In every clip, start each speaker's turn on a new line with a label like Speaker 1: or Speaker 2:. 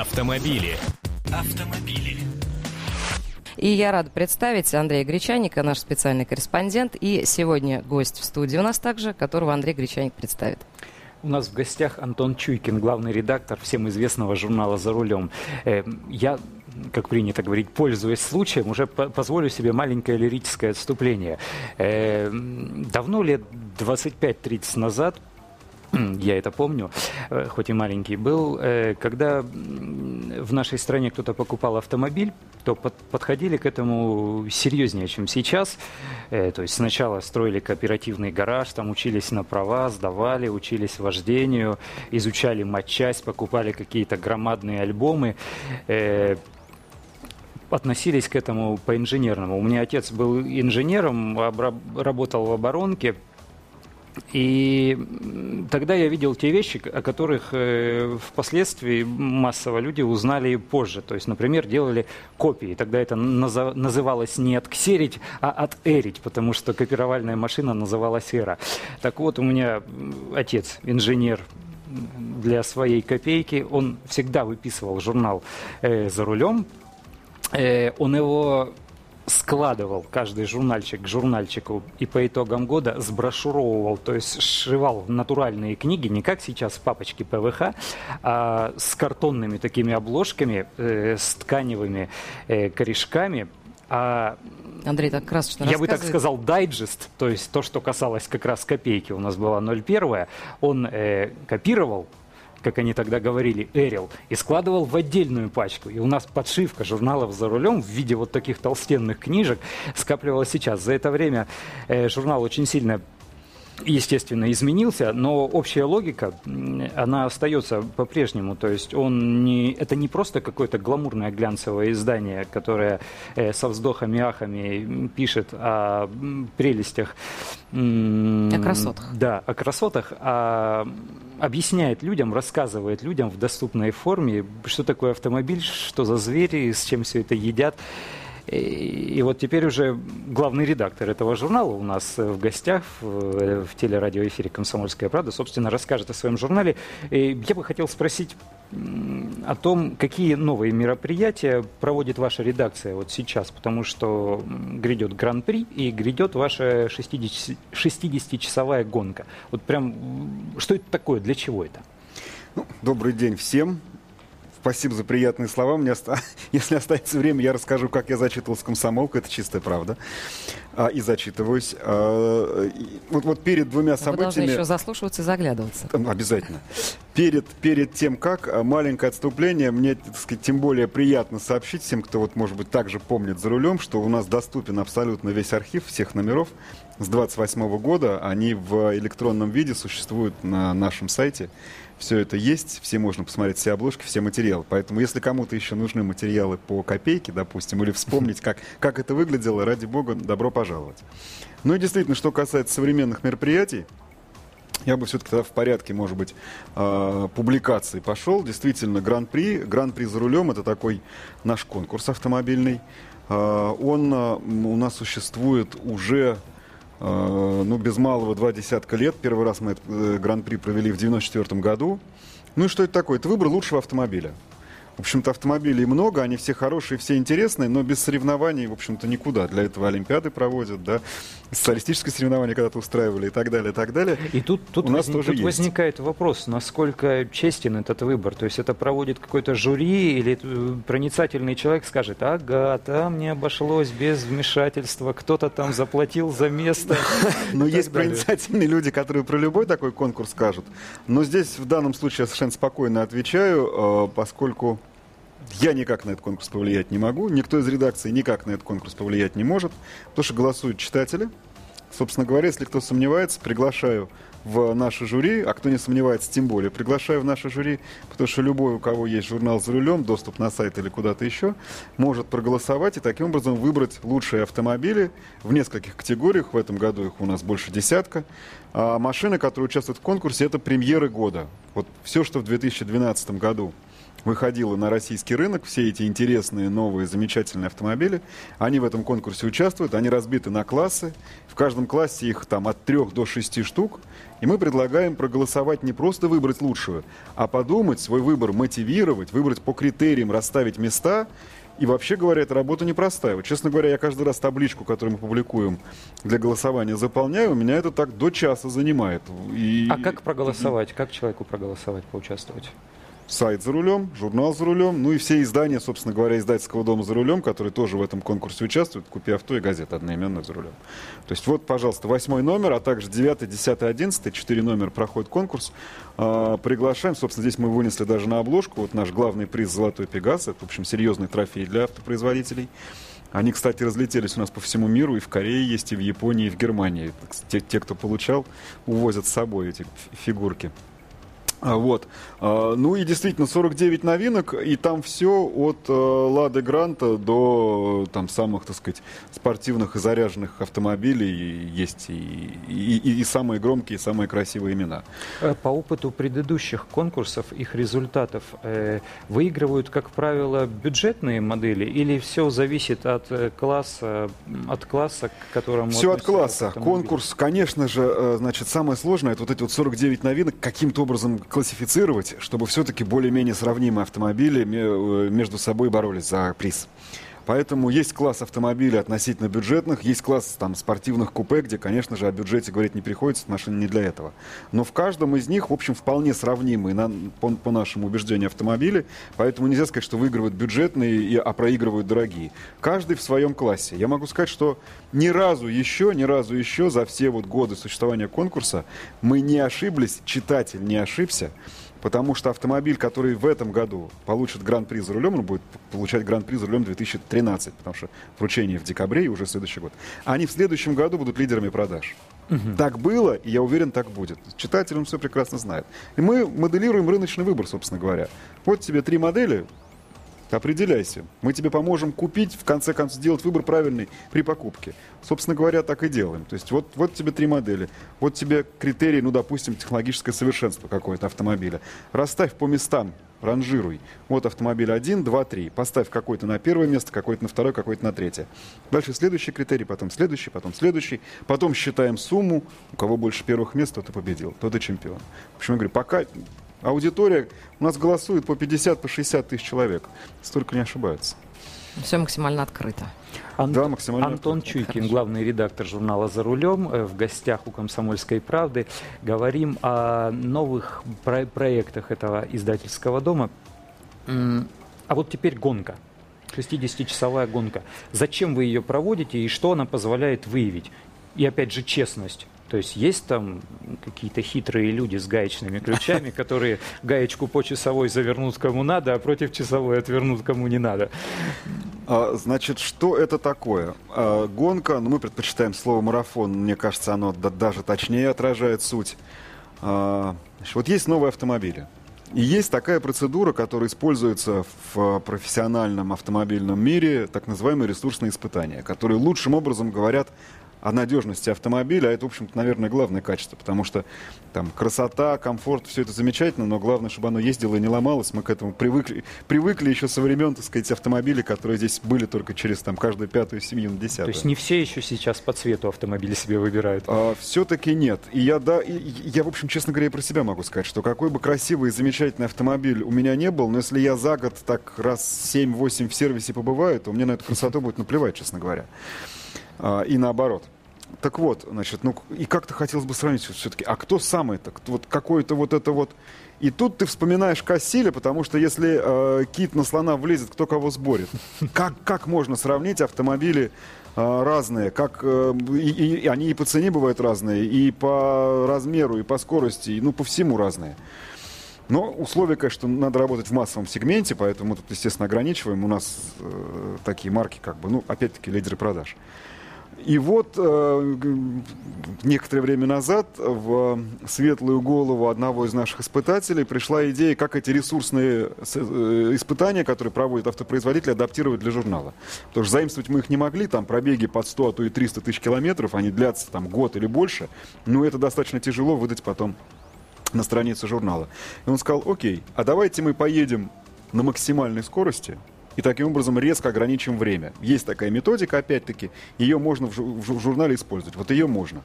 Speaker 1: Автомобили. Автомобили.
Speaker 2: И я рада представить Андрея Гречаника, наш специальный корреспондент. И сегодня гость в студии у нас также, которого Андрей Гречаник представит.
Speaker 3: У нас в гостях Антон Чуйкин, главный редактор всем известного журнала «За рулем». Э, я как принято говорить, пользуясь случаем, уже позволю себе маленькое лирическое отступление. Э, давно, лет 25-30 назад, я это помню, э, хоть и маленький был, когда в нашей стране кто-то покупал автомобиль, то под, подходили к этому серьезнее, чем сейчас. Э, то есть сначала строили кооперативный гараж, там учились на права, сдавали, учились вождению, изучали матчасть, покупали какие-то громадные альбомы. Э, относились к этому по-инженерному. У меня отец был инженером, работал в оборонке, и тогда я видел те вещи, о которых э, впоследствии массово люди узнали позже. То есть, например, делали копии. Тогда это называлось не отксерить, а отэрить, потому что копировальная машина называлась эра. Так вот, у меня отец инженер для своей копейки, он всегда выписывал журнал э, «За рулем», э, он его складывал каждый журнальчик к журнальчику и по итогам года сброшуровывал, то есть сшивал натуральные книги, не как сейчас папочки ПВХ, а с картонными такими обложками, э, с тканевыми э, корешками, а
Speaker 2: Андрей так красочно
Speaker 3: Я бы так сказал, дайджест, то есть то, что касалось как раз копейки, у нас была 0,1, он э, копировал как они тогда говорили, Эрил, и складывал в отдельную пачку. И у нас подшивка журналов «За рулем» в виде вот таких толстенных книжек скапливалась сейчас. За это время э, журнал очень сильно естественно, изменился, но общая логика, она остается по-прежнему. То есть он не, это не просто какое-то гламурное глянцевое издание, которое э, со вздохами ахами пишет о прелестях.
Speaker 2: О красотах.
Speaker 3: Да, о красотах, а объясняет людям, рассказывает людям в доступной форме, что такое автомобиль, что за звери, с чем все это едят. И вот теперь уже главный редактор этого журнала у нас в гостях в, в телерадиоэфире «Комсомольская правда», собственно, расскажет о своем журнале. И я бы хотел спросить о том, какие новые мероприятия проводит ваша редакция вот сейчас, потому что грядет Гран-при и грядет ваша 60, 60-часовая гонка. Вот прям, что это такое, для чего это?
Speaker 4: Ну, добрый день всем. Спасибо за приятные слова. Мне оста... Если останется время, я расскажу, как я зачитывался комсомолку. Это чистая правда. А, и зачитываюсь. А, и, вот, вот перед двумя событиями... Вы должны
Speaker 2: еще заслушиваться и заглядываться.
Speaker 4: Обязательно. Перед, перед тем, как а, маленькое отступление, мне, так сказать, тем более приятно сообщить всем, кто, вот, может быть, также помнит за рулем, что у нас доступен абсолютно весь архив всех номеров с 28 года. Они в электронном виде существуют на нашем сайте все это есть, все можно посмотреть все обложки, все материалы. Поэтому, если кому-то еще нужны материалы по копейке, допустим, или вспомнить, как, как это выглядело, ради бога, добро пожаловать. Ну и действительно, что касается современных мероприятий, я бы все-таки тогда в порядке, может быть, э, публикации пошел. Действительно, Гран-при, Гран-при за рулем – это такой наш конкурс автомобильный. Э, он э, у нас существует уже ну, без малого два десятка лет. Первый раз мы этот э, гран-при провели в 94 году. Ну и что это такое? Это выбор лучшего автомобиля. В общем-то, автомобилей много, они все хорошие, все интересные, но без соревнований, в общем-то, никуда. Для этого Олимпиады проводят, да, социалистическое соревнование когда-то устраивали и так далее, и так далее.
Speaker 3: И тут, тут, У нас возник, тоже тут возникает вопрос, насколько честен этот выбор. То есть это проводит какой-то жюри или э, проницательный человек скажет, ага, там не обошлось без вмешательства, кто-то там заплатил за место.
Speaker 4: Но есть проницательные люди, которые про любой такой конкурс скажут. Но здесь в данном случае я совершенно спокойно отвечаю, э, поскольку я никак на этот конкурс повлиять не могу, никто из редакции никак на этот конкурс повлиять не может, потому что голосуют читатели. Собственно говоря, если кто сомневается, приглашаю в наше жюри, а кто не сомневается, тем более, приглашаю в наше жюри, потому что любой, у кого есть журнал «За рулем», доступ на сайт или куда-то еще, может проголосовать и таким образом выбрать лучшие автомобили в нескольких категориях. В этом году их у нас больше десятка. А машины, которые участвуют в конкурсе, это премьеры года. Вот все, что в 2012 году выходила на российский рынок, все эти интересные, новые, замечательные автомобили, они в этом конкурсе участвуют, они разбиты на классы, в каждом классе их там от трех до шести штук, и мы предлагаем проголосовать не просто выбрать лучшую, а подумать, свой выбор мотивировать, выбрать по критериям, расставить места, и вообще говоря, эта работа непростая. Вот, честно говоря, я каждый раз табличку, которую мы публикуем для голосования, заполняю, у меня это так до часа занимает.
Speaker 3: И... А как проголосовать? Как человеку проголосовать, поучаствовать?
Speaker 4: Сайт «За рулем», журнал «За рулем», ну и все издания, собственно говоря, издательского дома «За рулем», которые тоже в этом конкурсе участвуют, «Купи авто» и газета одноименная «За рулем». То есть вот, пожалуйста, восьмой номер, а также девятый, десятый, одиннадцатый, четыре номера проходит конкурс. А, приглашаем, собственно, здесь мы вынесли даже на обложку, вот наш главный приз «Золотой Пегас», это, в общем, серьезный трофей для автопроизводителей. Они, кстати, разлетелись у нас по всему миру, и в Корее есть, и в Японии, и в Германии. Те, те кто получал, увозят с собой эти фигурки. А, вот. А, ну и действительно 49 новинок, и там все от э, Лады Гранта до там самых, так сказать, спортивных и заряженных автомобилей есть и, и, и, самые громкие, и самые красивые имена.
Speaker 3: Э, по опыту предыдущих конкурсов, их результатов э, выигрывают, как правило, бюджетные модели или все зависит от э, класса, от класса, к которому...
Speaker 4: Все от класса. Конкурс, конечно же, значит, самое сложное, это вот эти вот 49 новинок, каким-то образом классифицировать, чтобы все-таки более-менее сравнимые автомобили э, между собой боролись за приз. Поэтому есть класс автомобилей относительно бюджетных, есть класс там, спортивных купе, где, конечно же, о бюджете говорить не приходится, машина не для этого. Но в каждом из них, в общем, вполне сравнимые, на, по, по нашему убеждению, автомобили. Поэтому нельзя сказать, что выигрывают бюджетные, и, а проигрывают дорогие. Каждый в своем классе. Я могу сказать, что ни разу еще, ни разу еще за все вот годы существования конкурса мы не ошиблись, читатель не ошибся. Потому что автомобиль, который в этом году получит гран-при за рулем, он будет получать гран-при за рулем 2013, потому что вручение в декабре и уже следующий год. Они в следующем году будут лидерами продаж. Угу. Так было, и я уверен, так будет. Читатель он все прекрасно знает. И мы моделируем рыночный выбор, собственно говоря. Вот тебе три модели, Определяйся. Мы тебе поможем купить, в конце концов, сделать выбор правильный при покупке. Собственно говоря, так и делаем. То есть вот, вот тебе три модели. Вот тебе критерий, ну, допустим, технологическое совершенство какое-то автомобиля. Расставь по местам, ранжируй. Вот автомобиль 1, 2, 3. Поставь какой-то на первое место, какой-то на второе, какой-то на третье. Дальше следующий критерий, потом следующий, потом следующий. Потом считаем сумму. У кого больше первых мест, тот и победил, тот и чемпион. В общем, я говорю, пока Аудитория у нас голосует по 50, по 60 тысяч человек. Столько не ошибаются.
Speaker 2: Все максимально открыто.
Speaker 3: Ан- да, максимально Антон открыто. Чуйкин, Хорошо. главный редактор журнала «За рулем», э, в гостях у «Комсомольской правды». Говорим о новых про- проектах этого издательского дома. А вот теперь гонка. 60-часовая гонка. Зачем вы ее проводите и что она позволяет выявить? И опять же честность. То есть есть там какие-то хитрые люди с гаечными ключами, которые гаечку по часовой завернут кому надо, а против часовой отвернут кому не надо.
Speaker 4: А, значит, что это такое? А, гонка, ну мы предпочитаем слово марафон, мне кажется, оно даже точнее отражает суть. А, вот есть новые автомобили. И есть такая процедура, которая используется в профессиональном автомобильном мире, так называемые ресурсные испытания, которые лучшим образом говорят о надежности автомобиля, а это, в общем-то, наверное, главное качество, потому что там красота, комфорт, все это замечательно, но главное, чтобы оно ездило и не ломалось. Мы к этому привыкли, привыкли еще со времен, так сказать, автомобилей, которые здесь были только через там каждую пятую семью на десятую.
Speaker 3: То есть не все еще сейчас по цвету автомобиля себе выбирают?
Speaker 4: А, все-таки нет. И я, да, и, я, в общем, честно говоря, про себя могу сказать, что какой бы красивый и замечательный автомобиль у меня не был, но если я за год так раз 7-8 в сервисе побываю, то мне на эту красоту будет наплевать, честно говоря. А, и наоборот. Так вот, значит, ну и как-то хотелось бы сравнить все-таки, а кто самый это? Вот какой-то вот это вот... И тут ты вспоминаешь Кассиля, потому что если э, кит на слона влезет, кто кого сборит? Как, как можно сравнить автомобили э, разные? Как, э, и, и они и по цене бывают разные, и по размеру, и по скорости, и ну по всему разные. Но условия, конечно, надо работать в массовом сегменте, поэтому мы тут, естественно, ограничиваем. У нас э, такие марки, как бы, ну, опять-таки, лидеры продаж. И вот э, некоторое время назад в светлую голову одного из наших испытателей пришла идея, как эти ресурсные э, испытания, которые проводят автопроизводители, адаптировать для журнала. Потому что заимствовать мы их не могли, там пробеги под 100, а то и 300 тысяч километров, они длятся там год или больше, но это достаточно тяжело выдать потом на странице журнала. И он сказал, окей, а давайте мы поедем на максимальной скорости и таким образом резко ограничим время. Есть такая методика, опять-таки, ее можно в, жу- в журнале использовать. Вот ее можно.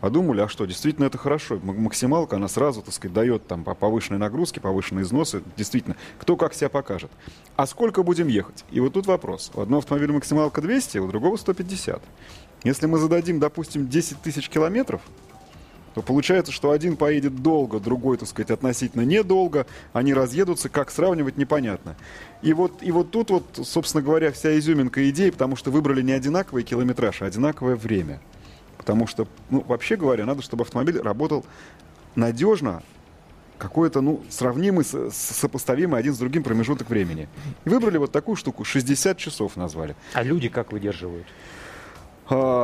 Speaker 4: Подумали, а что, действительно это хорошо. Максималка, она сразу, так сказать, дает там по повышенной нагрузке, повышенные износы. Действительно, кто как себя покажет. А сколько будем ехать? И вот тут вопрос. У одного автомобиля максималка 200, у другого 150. Если мы зададим, допустим, 10 тысяч километров, то получается, что один поедет долго, другой, так сказать, относительно недолго, они разъедутся, как сравнивать, непонятно. И вот, и вот тут вот, собственно говоря, вся изюминка идеи, потому что выбрали не одинаковый километраж, а одинаковое время. Потому что, ну, вообще говоря, надо, чтобы автомобиль работал надежно, какой-то, ну, сравнимый, сопоставимый один с другим промежуток времени. И выбрали вот такую штуку, 60 часов назвали.
Speaker 3: А люди как выдерживают?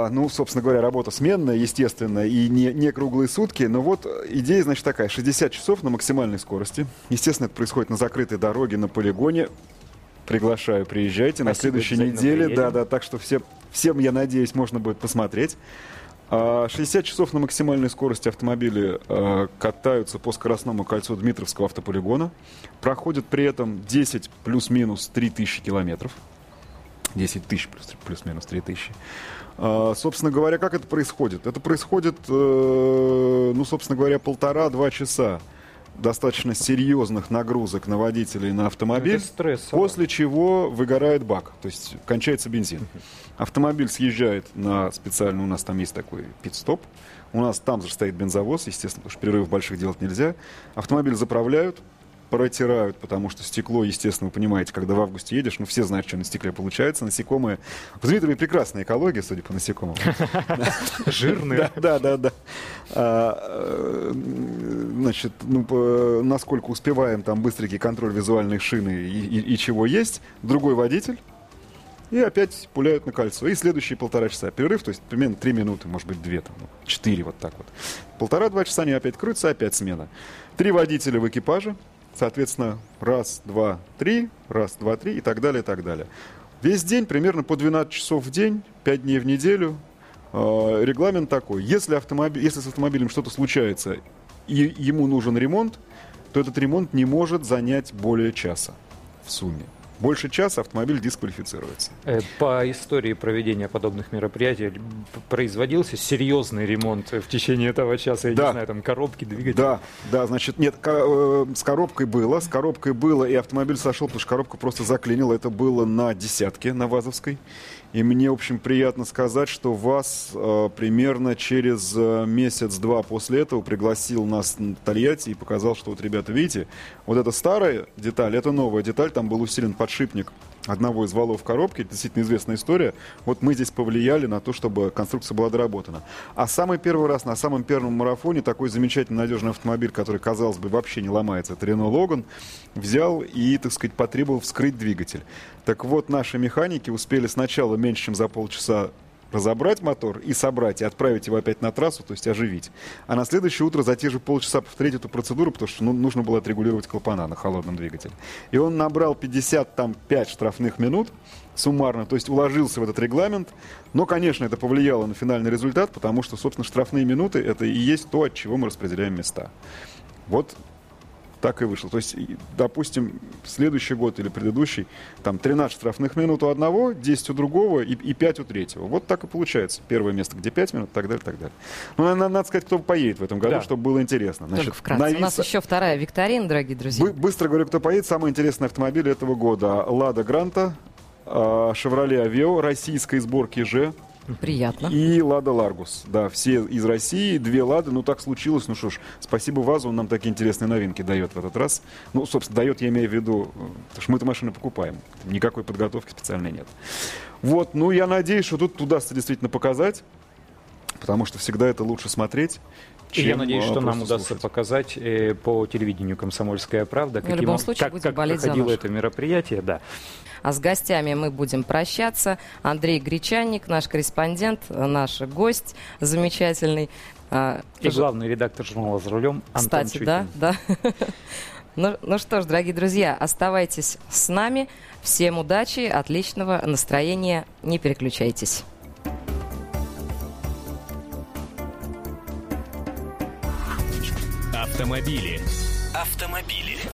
Speaker 4: А, ну, собственно говоря, работа сменная, естественно, и не, не круглые сутки. Но вот идея, значит, такая. 60 часов на максимальной скорости. Естественно, это происходит на закрытой дороге, на полигоне. Приглашаю, приезжайте на
Speaker 3: Спасибо,
Speaker 4: следующей неделе.
Speaker 3: приедем.
Speaker 4: Да, да, так что все, всем, я надеюсь, можно будет посмотреть. А, 60 часов на максимальной скорости автомобили э, катаются по скоростному кольцу Дмитровского автополигона. Проходят при этом 10 плюс-минус 3000 километров. 10 тысяч плюс, плюс-минус 3 тысячи. А, собственно говоря, как это происходит? Это происходит, э, ну, собственно говоря, полтора-два часа достаточно серьезных нагрузок на водителя и на автомобиль, после чего выгорает бак, то есть кончается бензин. Автомобиль съезжает на специально, у нас там есть такой пит-стоп, у нас там же стоит бензовоз, естественно, потому что перерывов больших делать нельзя. Автомобиль заправляют, протирают, потому что стекло, естественно, вы понимаете, когда в августе едешь, ну, все знают, что на стекле получается. Насекомые... В Дмитрове прекрасная экология, судя по насекомым.
Speaker 3: Жирные.
Speaker 4: Да, да, да, да. А, э, Значит, ну, по- насколько успеваем, там быстренький контроль визуальной шины и, чего есть. Другой водитель. И опять пуляют на кольцо. И следующие полтора часа перерыв, то есть примерно три минуты, может быть, две, там, ну, четыре, вот так вот. Полтора-два часа они опять крутятся, опять смена. Три водителя в экипаже, соответственно, раз, два, три, раз, два, три и так далее, и так далее. Весь день примерно по 12 часов в день, 5 дней в неделю. Э, Регламент такой. Если, автомобиль, если с автомобилем что-то случается и ему нужен ремонт, то этот ремонт не может занять более часа в сумме. Больше часа автомобиль дисквалифицируется.
Speaker 3: Э, По истории проведения подобных мероприятий производился серьезный ремонт в течение этого часа, я
Speaker 4: Да.
Speaker 3: не знаю, там коробки, двигатели.
Speaker 4: Да, да, значит, нет, э, с коробкой было, с коробкой было, и автомобиль сошел, потому что коробка просто заклинила. Это было на десятке, на Вазовской. И мне, в общем, приятно сказать, что ВАЗ э, примерно через э, месяц-два после этого пригласил нас на Тольятти и показал, что вот, ребята, видите, вот эта старая деталь, это новая деталь, там был усилен подшипник одного из валов коробки, это действительно известная история. Вот мы здесь повлияли на то, чтобы конструкция была доработана. А самый первый раз на самом первом марафоне такой замечательный надежный автомобиль, который, казалось бы, вообще не ломается, это Renault Logan, взял и, так сказать, потребовал вскрыть двигатель. Так вот, наши механики успели сначала меньше, чем за полчаса разобрать мотор и собрать, и отправить его опять на трассу, то есть оживить. А на следующее утро за те же полчаса повторить эту процедуру, потому что ну, нужно было отрегулировать клапана на холодном двигателе. И он набрал 55 штрафных минут суммарно, то есть уложился в этот регламент. Но, конечно, это повлияло на финальный результат, потому что, собственно, штрафные минуты — это и есть то, от чего мы распределяем места. Вот так и вышло. То есть, допустим, следующий год или предыдущий, там 13 штрафных минут у одного, 10 у другого и, и 5 у третьего. Вот так и получается. Первое место, где 5 минут, так далее, так далее. Ну, надо, надо сказать, кто поедет в этом году,
Speaker 3: Да.
Speaker 4: чтобы было интересно.
Speaker 2: Только
Speaker 4: Значит,
Speaker 2: вкратце.
Speaker 4: на
Speaker 2: У нас еще вторая викторина, дорогие друзья.
Speaker 4: Бы- быстро говорю, кто поедет. Самый интересный автомобиль этого года. Лада Гранта, Шевроле Авео, российской сборки же.
Speaker 2: Приятно.
Speaker 4: И Лада Ларгус. Да, все из России, две Лады. Ну, так случилось. Ну что ж, спасибо ВАЗу, он нам такие интересные новинки дает в этот раз. Ну, собственно, дает, я имею в виду, потому что мы эту машину покупаем. Никакой подготовки специальной нет. Вот, ну, я надеюсь, что тут удастся действительно показать, потому что всегда это лучше смотреть,
Speaker 3: И я
Speaker 4: чем,
Speaker 3: надеюсь,
Speaker 4: а,
Speaker 3: что нам удастся
Speaker 4: слушать.
Speaker 3: показать э, по телевидению «Комсомольская правда»,
Speaker 2: Ну, в любом случае,
Speaker 3: как, как проходило это мероприятие. Да.
Speaker 2: А с гостями мы будем прощаться. Андрей Гречанник, наш корреспондент, наш гость замечательный. А,
Speaker 3: И главный редактор журнала «За рулем» Антон
Speaker 2: Кстати, да,
Speaker 3: Чуйкин.
Speaker 2: да. Ну, ну что ж, дорогие друзья, оставайтесь с нами. Всем удачи, отличного настроения. Не переключайтесь.
Speaker 1: Автомобили. Автомобили.